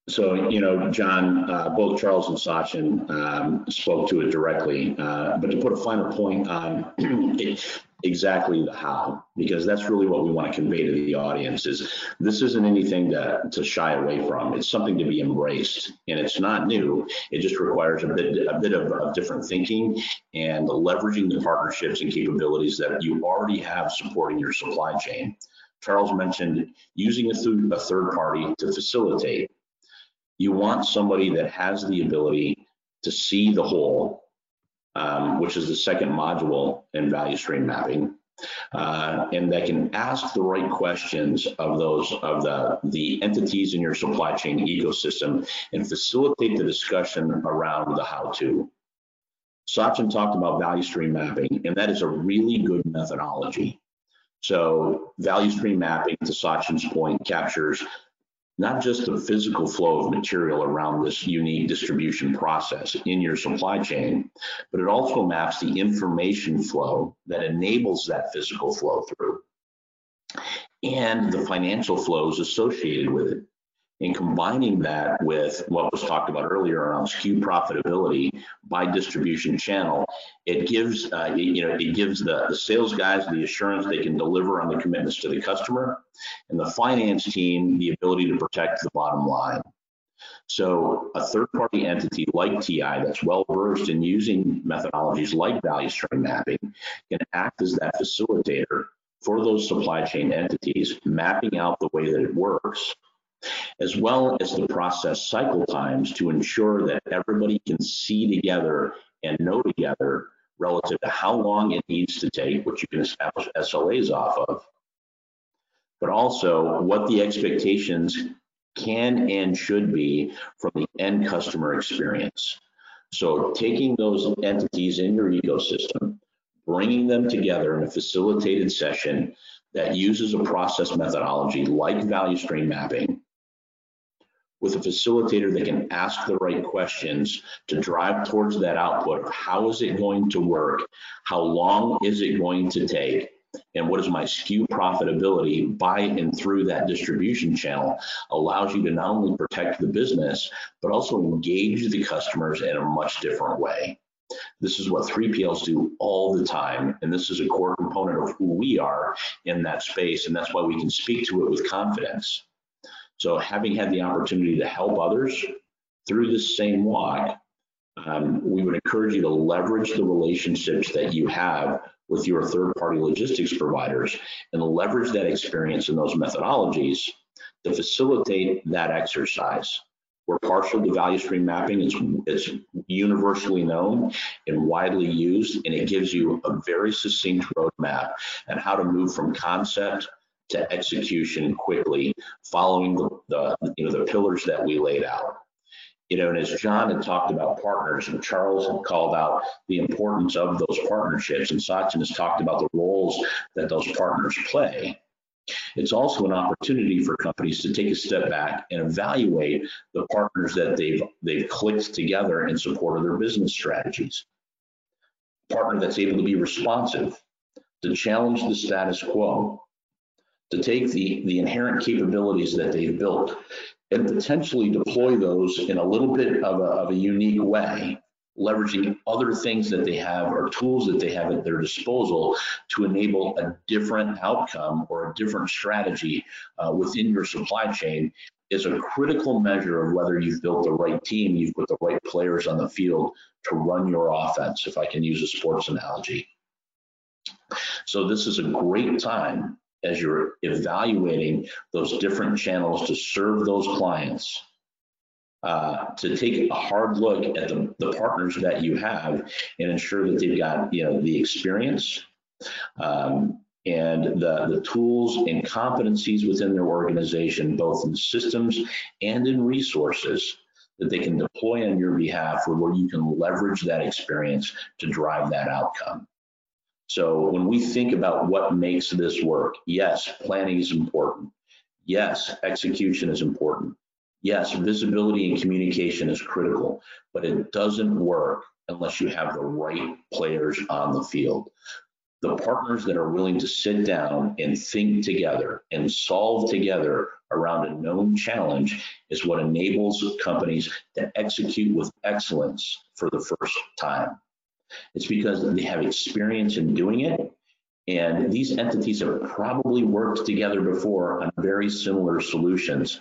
[SPEAKER 3] So, you know, John, uh, both Charles and Sachin um, spoke to it directly, uh, but to put a finer point on it, exactly the how, because that's really what we want to convey to the audience is this isn't anything to, to shy away from. It's something to be embraced and it's not new. It just requires a bit, a bit of, of different thinking and leveraging the partnerships and capabilities that you already have supporting your supply chain. Charles mentioned using a, th- a third party to facilitate. You want somebody that has the ability to see the whole um, which is the second module in value stream mapping. Uh, and that can ask the right questions of those of the the entities in your supply chain ecosystem and facilitate the discussion around the how to. Sachin talked about value stream mapping, and that is a really good methodology. So value stream mapping, to Sachin's point, captures not just the physical flow of material around this unique distribution process in your supply chain, but it also maps the information flow that enables that physical flow through and the financial flows associated with it and combining that with what was talked about earlier around SKU profitability by distribution channel, it gives uh, you know it gives the, the sales guys the assurance they can deliver on the commitments to the customer, and the finance team the ability to protect the bottom line. So a third-party entity like TI that's well versed in using methodologies like value stream mapping can act as that facilitator for those supply chain entities, mapping out the way that it works as well as the process cycle times to ensure that everybody can see together and know together relative to how long it needs to take, which you can establish SLAs off of, but also what the expectations can and should be from the end customer experience. So taking those entities in your ecosystem, bringing them together in a facilitated session that uses a process methodology like value stream mapping with a facilitator that can ask the right questions to drive towards that output how is it going to work, how long is it going to take, and what is my SKU profitability by and through that distribution channel allows you to not only protect the business, but also engage the customers in a much different way. This is what 3PLs do all the time, and this is a core component of who we are in that space, and that's why we can speak to it with confidence. So having had the opportunity to help others through this same walk, um, we would encourage you to leverage the relationships that you have with your third party logistics providers and leverage that experience and those methodologies to facilitate that exercise. We're partial to value stream mapping. It's, it's universally known and widely used, and it gives you a very succinct roadmap and how to move from concept to execution quickly, following the, the you know the pillars that we laid out. You know, and as John had talked about partners, and Charles had called out the importance of those partnerships, and Sachin has talked about the roles that those partners play. It's also an opportunity for companies to take a step back and evaluate the partners that they've they've clicked together in support of their business strategies. Partner that's able to be responsive, to challenge the status quo, to take the, the inherent capabilities that they've built and potentially deploy those in a little bit of a, of a unique way leveraging other things that they have or tools that they have at their disposal to enable a different outcome or a different strategy uh, within your supply chain is a critical measure of whether you've built the right team, you've put the right players on the field to run your offense, if I can use a sports analogy. So this is a great time as you're evaluating those different channels to serve those clients uh, to take a hard look at the, the partners that you have and ensure that they've got you know the experience um, and the, the tools and competencies within their organization, both in systems and in resources that they can deploy on your behalf or where you can leverage that experience to drive that outcome. So when we think about what makes this work, yes, planning is important. Yes, execution is important. Yes, visibility and communication is critical, but it doesn't work unless you have the right players on the field. The partners that are willing to sit down and think together and solve together around a known challenge is what enables companies to execute with excellence for the first time. It's because they have experience in doing it. And these entities have probably worked together before on very similar solutions.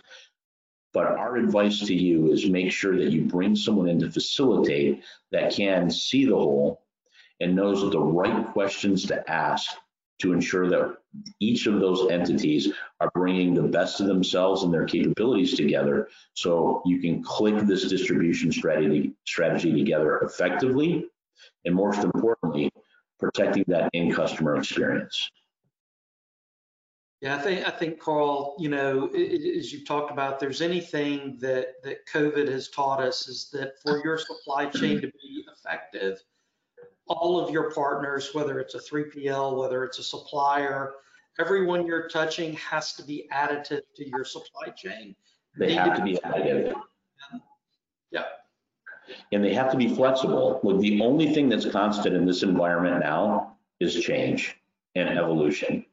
[SPEAKER 3] But our advice to you is make sure that you bring someone in to facilitate that can see the whole and knows the right questions to ask to ensure that each of those entities are bringing the best of themselves and their capabilities together. So you can click this distribution strategy strategy together effectively and most importantly protecting that end customer experience
[SPEAKER 2] yeah, I think I think Carl, you know, as you've talked about, there's anything that that COVID has taught us is that for your supply chain to be effective, all of your partners, whether it's a 3PL, whether it's a supplier, everyone you're touching has to be additive to your supply chain.
[SPEAKER 3] They have to be additive.
[SPEAKER 2] Yeah.
[SPEAKER 3] And they have to be flexible. Look, the only thing that's constant in this environment now is change and evolution.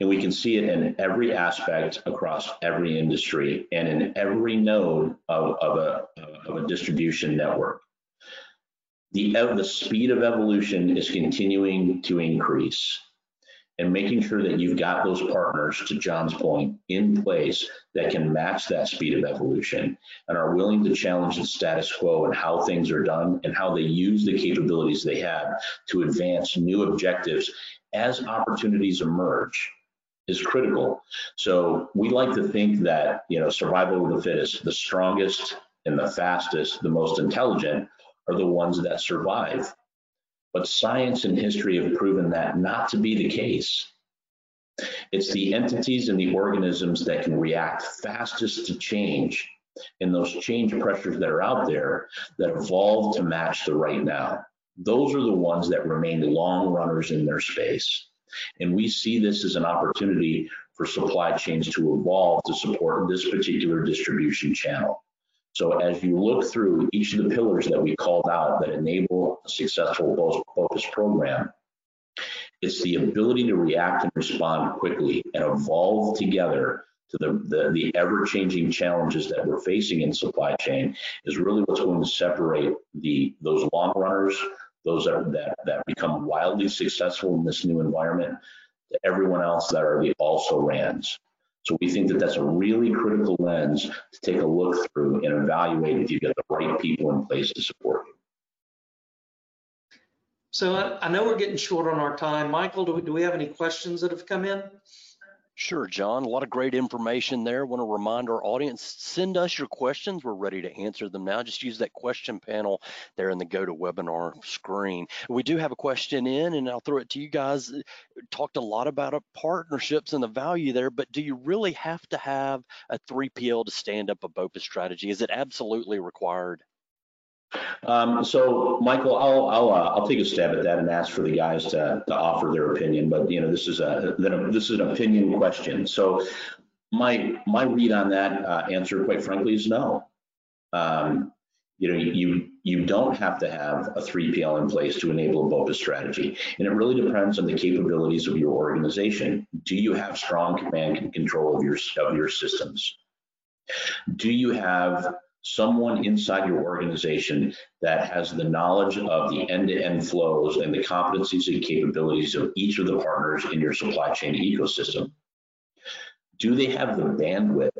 [SPEAKER 3] And we can see it in every aspect across every industry and in every node of, of, a, of a distribution network. The, the speed of evolution is continuing to increase and making sure that you've got those partners, to John's point, in place that can match that speed of evolution and are willing to challenge the status quo and how things are done and how they use the capabilities they have to advance new objectives as opportunities emerge is critical. So we like to think that, you know, survival of the fittest, the strongest and the fastest, the most intelligent are the ones that survive. But science and history have proven that not to be the case. It's the entities and the organisms that can react fastest to change and those change pressures that are out there that evolve to match the right now. Those are the ones that remain long runners in their space. And we see this as an opportunity for supply chains to evolve to support this particular distribution channel. So as you look through each of the pillars that we called out that enable a successful BOPIS program, it's the ability to react and respond quickly and evolve together to the, the, the ever-changing challenges that we're facing in supply chain is really what's going to separate the those long runners those that, that, that become wildly successful in this new environment to everyone else that are the also rans. So we think that that's a really critical lens to take a look through and evaluate if you've got the right people in place to support you.
[SPEAKER 2] So uh, I know we're getting short on our time. Michael, do we, do we have any questions that have come in?
[SPEAKER 1] Sure, John. A lot of great information there. Want to remind our audience, send us your questions. We're ready to answer them now. Just use that question panel there in the GoToWebinar screen. We do have a question in, and I'll throw it to you guys. Talked a lot about uh, partnerships and the value there, but do you really have to have a 3PL to stand up a BOPIS strategy? Is it absolutely required?
[SPEAKER 3] Um, so, Michael, I'll I'll uh, I'll take a stab at that and ask for the guys to to offer their opinion. But you know, this is a this is an opinion question. So, my my read on that uh, answer, quite frankly, is no. Um, you know, you you don't have to have a 3PL in place to enable a BOPIS strategy, and it really depends on the capabilities of your organization. Do you have strong command and control of your of your systems? Do you have someone inside your organization that has the knowledge of the end-to-end flows and the competencies and capabilities of each of the partners in your supply chain ecosystem. Do they have the bandwidth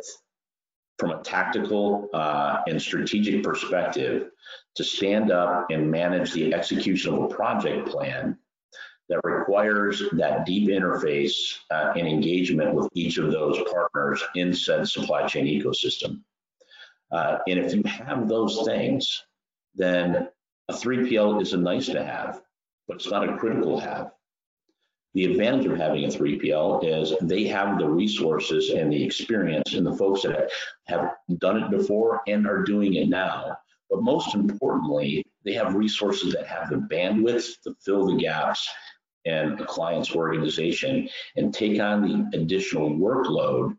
[SPEAKER 3] from a tactical uh, and strategic perspective to stand up and manage the execution of a project plan that requires that deep interface uh, and engagement with each of those partners in said supply chain ecosystem. Uh, and if you have those things, then a 3PL is a nice to have, but it's not a critical have. The advantage of having a 3PL is they have the resources and the experience and the folks that have done it before and are doing it now. But most importantly, they have resources that have the bandwidth to fill the gaps in a client's organization and take on the additional workload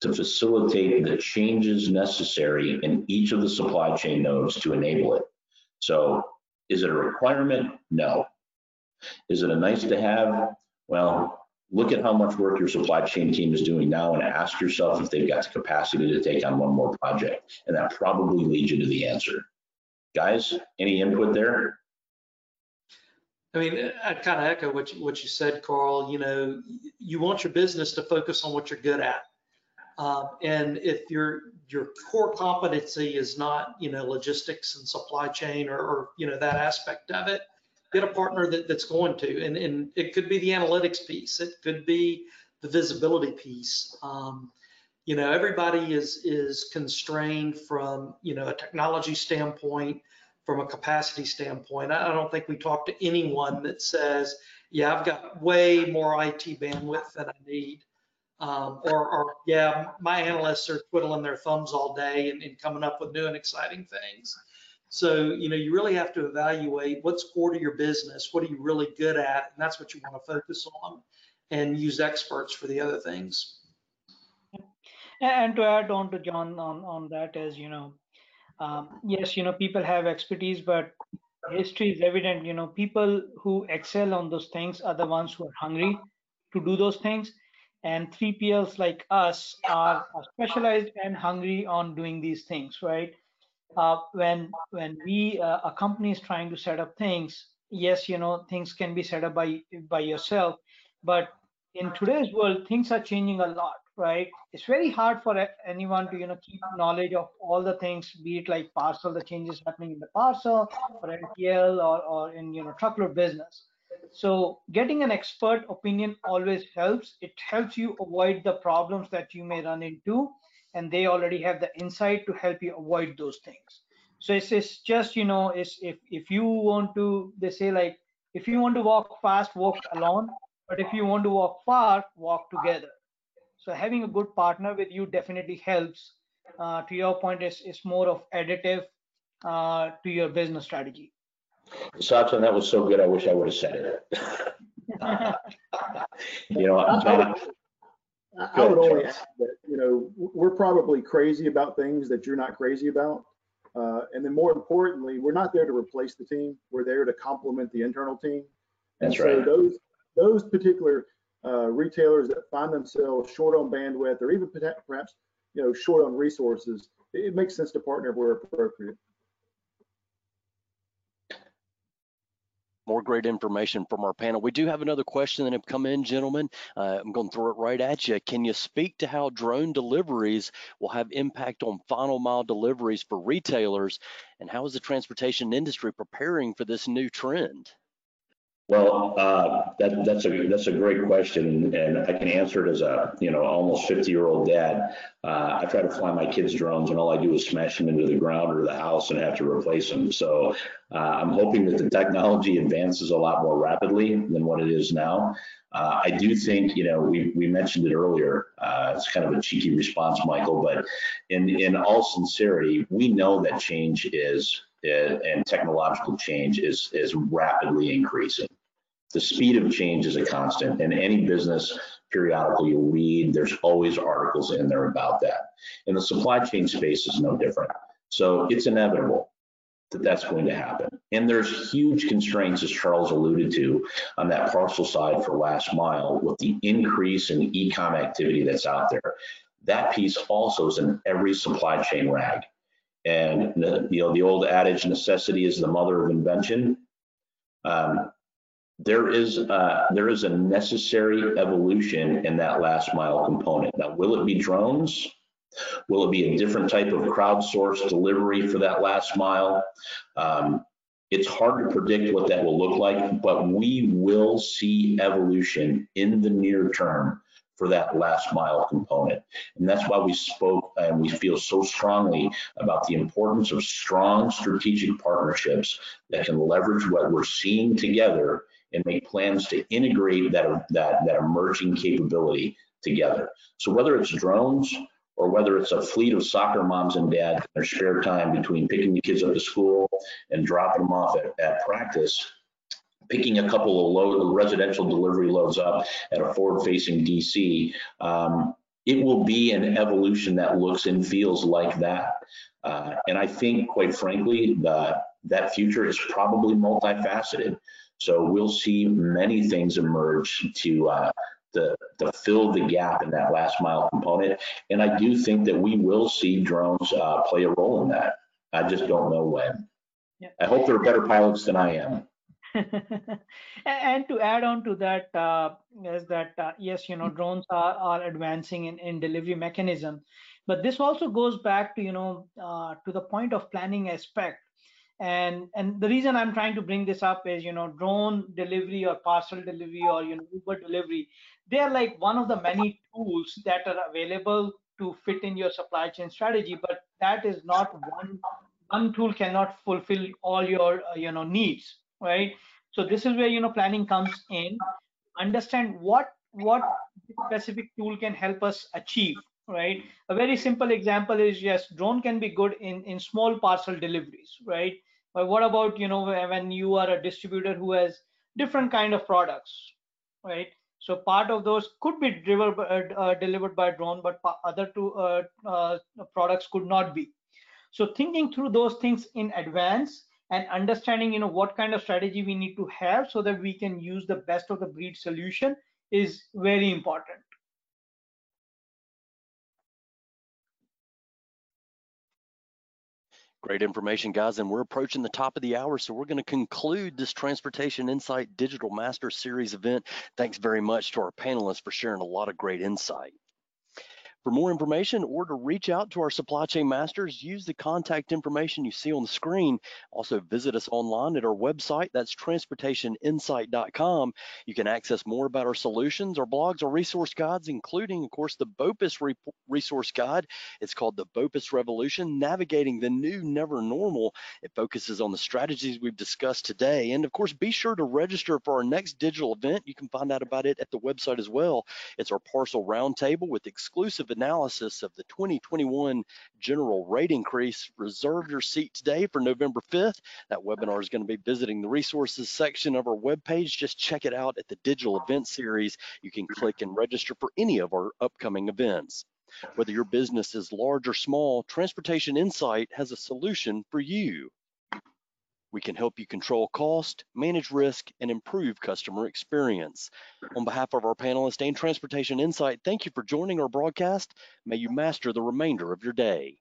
[SPEAKER 3] to facilitate the changes necessary in each of the supply chain nodes to enable it. So is it a requirement? No. Is it a nice to have? Well, look at how much work your supply chain team is doing now and ask yourself if they've got the capacity to take on one more project. And that probably leads you to the answer. Guys, any input there?
[SPEAKER 2] I mean, I kind of echo what you, what you said, Carl. You know, you want your business to focus on what you're good at. Um, and if your your core competency is not, you know, logistics and supply chain or, or you know that aspect of it, get a partner that, that's going to. And, and it could be the analytics piece. It could be the visibility piece. Um, you know, everybody is is constrained from you know a technology standpoint, from a capacity standpoint. I, I don't think we talk to anyone that says, yeah, I've got way more IT bandwidth than I need. Um, or, or, yeah, my analysts are twiddling their thumbs all day and, and, coming up with new and exciting things. So, you know, you really have to evaluate what's core to your business, what are you really good at, and that's what you want to focus on and use experts for the other things.
[SPEAKER 5] And to add on to John on, on that is, you know, um, yes, you know, people have expertise, but history is evident, you know, people who excel on those things are the ones who are hungry to do those things and 3PLs like us are, specialized and hungry on doing these things, right? Uh, when when we uh, a company is trying to set up things, yes, you know things can be set up by by yourself, but in today's world, things are changing a lot, right? It's very hard for anyone to you know keep knowledge of all the things, be it like parcel, the changes happening in the parcel, or LTL, or or in you know truckload business. So getting an expert opinion always helps. It helps you avoid the problems that you may run into, and they already have the insight to help you avoid those things. So it's, it's just, you know, it's, if, if you want to, they say like, if you want to walk fast, walk alone. But if you want to walk far, walk together. So having a good partner with you definitely helps. Uh, to your point, is is more of additive uh, to your business strategy.
[SPEAKER 3] Sachin, that was so good. I wish I would have said it. you know,
[SPEAKER 4] John, I would only add that you know we're probably crazy about things that you're not crazy about, uh, and then more importantly, we're not there to replace the team. We're there to complement the internal team.
[SPEAKER 3] That's
[SPEAKER 4] and
[SPEAKER 3] right.
[SPEAKER 4] So those those particular uh, retailers that find themselves short on bandwidth or even perhaps you know short on resources, it makes sense to partner where appropriate.
[SPEAKER 1] More great information from our panel. We do have another question that have come in, gentlemen. Uh, I'm going to throw it right at you. Can you speak to how drone deliveries will have impact on final mile deliveries for retailers, and how is the transportation industry preparing for this new trend?
[SPEAKER 3] Well, uh, that, that's a that's a great question, and I can answer it as a you know almost 50 year old dad. Uh, I try to fly my kids' drones, and all I do is smash them into the ground or the house and have to replace them. So uh, I'm hoping that the technology advances a lot more rapidly than what it is now. Uh, I do think you know we we mentioned it earlier. Uh, it's kind of a cheeky response, Michael, but in in all sincerity, we know that change is and technological change is is rapidly increasing the speed of change is a constant. In any business periodical you read, there's always articles in there about that. And the supply chain space is no different. So it's inevitable that that's going to happen. And there's huge constraints, as Charles alluded to, on that parcel side for last mile with the increase in e-comm activity that's out there. That piece also is in every supply chain rag. And the, you know, the old adage, necessity is the mother of invention. Um, there is uh, there is a necessary evolution in that last mile component. Now, will it be drones? Will it be a different type of crowdsourced delivery for that last mile? Um, it's hard to predict what that will look like, but we will see evolution in the near term for that last mile component. And that's why we spoke and we feel so strongly about the importance of strong strategic partnerships that can leverage what we're seeing together and make plans to integrate that, that, that emerging capability together. So whether it's drones or whether it's a fleet of soccer moms and dads in their spare time between picking the kids up to school and dropping them off at, at practice, picking a couple of load, residential delivery loads up at a forward-facing DC, um, it will be an evolution that looks and feels like that. Uh, and I think, quite frankly, the, that future is probably multifaceted. So we'll see many things emerge to uh, to, to fill the gap in that last mile component. And I do think that we will see drones uh, play a role in that. I just don't know when. I hope they're better pilots than I am.
[SPEAKER 5] and to add on to that uh, is that uh, yes you know drones are, are advancing in, in delivery mechanism but this also goes back to you know uh, to the point of planning aspect and and the reason i'm trying to bring this up is you know drone delivery or parcel delivery or you know uber delivery they are like one of the many tools that are available to fit in your supply chain strategy but that is not one one tool cannot fulfill all your uh, you know needs right? So this is where you know planning comes in. Understand what what specific tool can help us achieve right a very simple example is yes drone can be good in in small parcel deliveries right but what about you know when you are a distributor who has different kind of products, right? So part of those could be delivered, uh, uh, delivered by drone, but other two uh, uh, products could not be. So thinking through those things in advance and understanding, you know, what kind of strategy we need to have so that we can use the best of the breed solution is very important.
[SPEAKER 1] Great information, guys. And we're approaching the top of the hour. So we're going to conclude this Transportation Insight Digital Master Series event. Thanks very much to our panelists for sharing a lot of great insight. For more information or to reach out to our supply chain masters, use the contact information you see on the screen. Also, visit us online at our website. That's transportationinsight.com. You can access more about our solutions, our blogs, our resource guides, including, of course, the BOPIS re resource guide. It's called the BOPIS Revolution Navigating the New Never Normal. It focuses on the strategies we've discussed today. And of course, be sure to register for our next digital event. You can find out about it at the website as well. It's our parcel roundtable with exclusive analysis of the 2021 general rate increase. Reserve your seat today for November 5th. That webinar is going to be visiting the resources section of our webpage. Just check it out at the digital event series. You can click and register for any of our upcoming events. Whether your business is large or small, Transportation Insight has a solution for you. We can help you control cost, manage risk, and improve customer experience. On behalf of our panelists and Transportation Insight, thank you for joining our broadcast. May you master the remainder of your day.